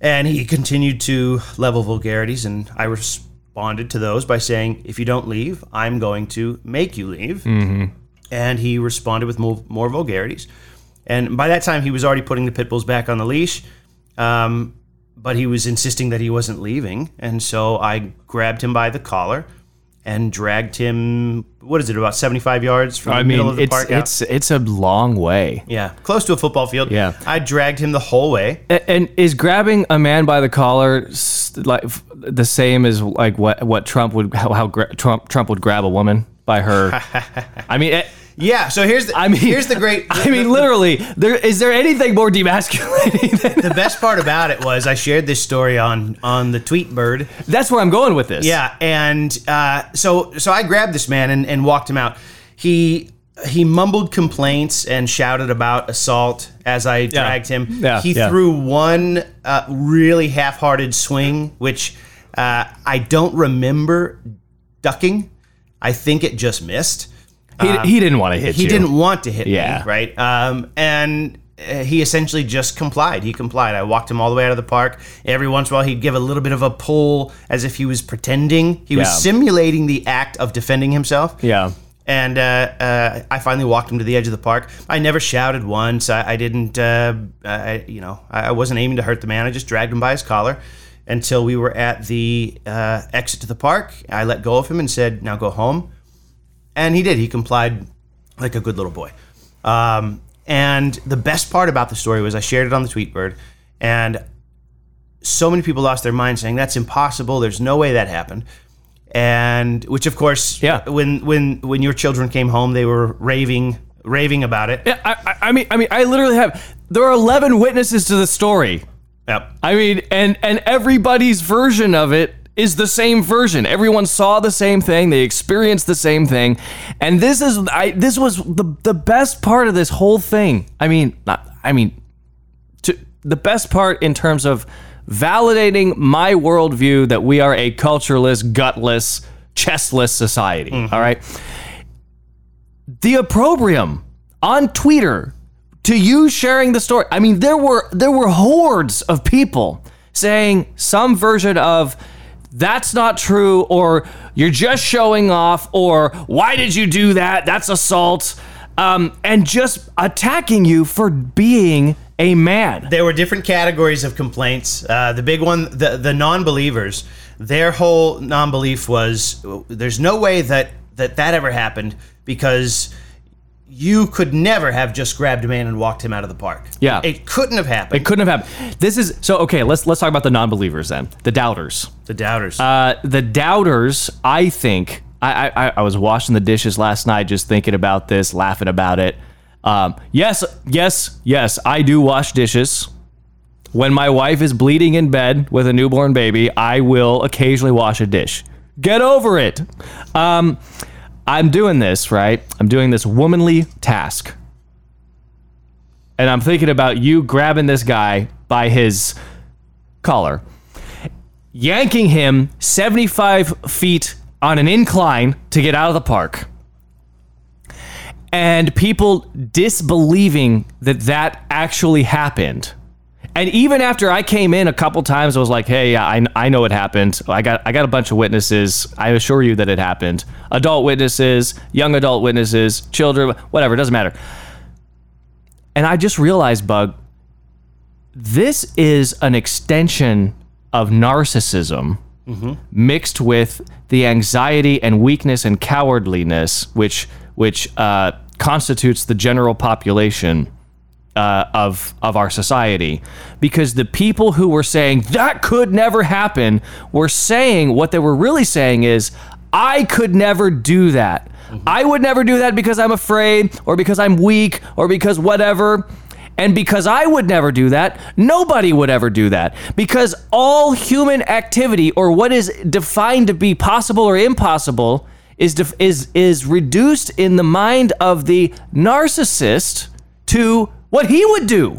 And he continued to level vulgarities, and I responded to those by saying, If you don't leave, I'm going to make you leave. And he responded with more, more vulgarities. And by that time, he was already putting the pit bulls back on the leash. Um, but he was insisting that he wasn't leaving. And so I grabbed him by the collar and dragged him, what is it, about 75 yards from the I middle of the it's park out? it's it's a long way. Yeah, close to a football field. Yeah. I dragged him the whole way. A- And is grabbing a man by the collar like the same as like what what Trump would how, how gra- Trump Trump would grab a woman by her? I mean, eh, Yeah, so here's the I mean, here's the great I mean, literally, there is there anything more demasculating than the best part about it was I shared this story on on the tweet bird. that's where I'm going with this. Yeah, and uh, so so I grabbed this man and, and walked him out. He he mumbled complaints and shouted about assault as I dragged him. Yeah, he yeah. threw one uh, really half-hearted swing, which uh, I don't remember ducking. I think it just missed. He, he didn't want to hit He you. didn't want to hit Yeah. me, right? Um, and uh, he essentially just complied. He complied. I walked him all the way out of the park. Every once in a while, he'd give a little bit of a pull as if he was pretending. He was simulating the act of defending himself. Yeah. And uh, uh, I finally walked him to the edge of the park. I never shouted once. I, I didn't, uh, I, you know, I I wasn't aiming to hurt the man. I just dragged him by his collar until we were at the uh, exit to the park. I let go of him and said, "Now go home." And he did. He complied like a good little boy. Um, and the best part about the story was I shared it on the Tweetbird, and so many people lost their mind saying that's impossible. There's no way that happened. And which, of course, Yeah. When when when your children came home, they were raving raving about it. Yeah, I, I- I mean, I mean, I literally have. There are eleven witnesses to the story. Yep. I mean, and and everybody's version of it is the same version. Everyone saw the same thing. They experienced the same thing, and this is I. This was the the best part of this whole thing. I mean, not. I mean, to the best part in terms of validating my worldview that we are a cultureless, gutless, chestless society. Mm-hmm. all right. The opprobrium on Twitter to you sharing the story. I mean, there were there were hordes of people saying some version of that's not true or you're just showing off or why did you do that? That's assault. Um, and just attacking you for being a man. there were different categories of complaints. Uh, the big one, the the non-believers, their whole non-belief was there's no way that that that ever happened because you could never have just grabbed a man and walked him out of the park. Yeah. it couldn't have happened. It couldn't have happened. This is so okay. Let's let's talk about the non-believers then, the doubters. the doubters. Uh, the doubters, I think, I, I I was washing the dishes last night, just thinking about this, laughing about it. Um, yes, yes, yes, I do wash dishes. When my wife is bleeding in bed with a newborn baby, I will occasionally wash a dish. Get over it. Um, I'm doing this, right? I'm doing this womanly task. And I'm thinking about you grabbing this guy by his collar yanking him 75 feet on an incline to get out of the park. And people disbelieving that that actually happened. And even after I came in a couple times, I was like, "Hey, I, I know it happened. I got I got a bunch of witnesses. I assure you that it happened. Adult witnesses, young adult witnesses, children, whatever. It doesn't matter." And I just realized, Bug, this is an extension of narcissism mixed with the anxiety and weakness and cowardliness which which uh, constitutes the general population uh, of of our society because the people who were saying that could never happen were saying what they were really saying is I could never do that. I would never do that because I'm afraid or because I'm weak or because whatever. And because I would never do that, nobody would ever do that. Because all human activity, or what is defined to be possible or impossible, is def- is is reduced in the mind of the narcissist to what he would do.